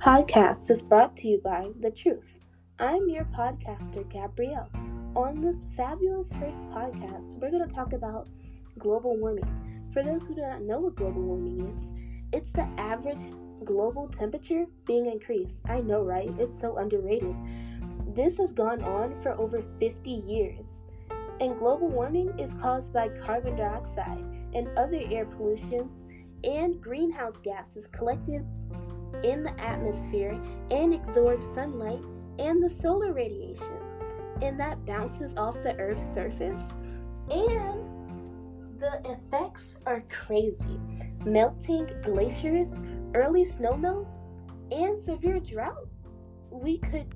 podcast is brought to you by The Truth. I'm your podcaster, Gabrielle. On this fabulous first podcast, we're going to talk about global warming. For those who do not know what global warming is, it's the average global temperature being increased. I know, right? It's so underrated. This has gone on for over 50 years. And global warming is caused by carbon dioxide and other air pollutions and greenhouse gases collected in the atmosphere and absorb sunlight and the solar radiation. And that bounces off the Earth's surface. And the effects are crazy melting glaciers, early snowmelt, and severe drought. We could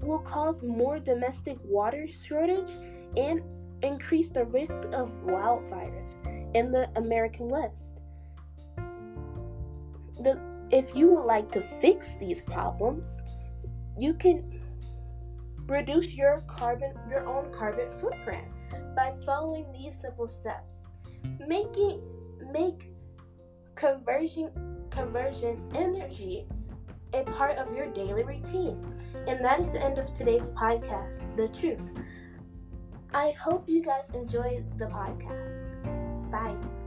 will cause more domestic water shortage and increase the risk of wildfires in the American West the if you would like to fix these problems, you can reduce your carbon your own carbon footprint by following these simple steps. Making make conversion conversion energy a part of your daily routine. And that is the end of today's podcast, The Truth. I hope you guys enjoy the podcast. Bye.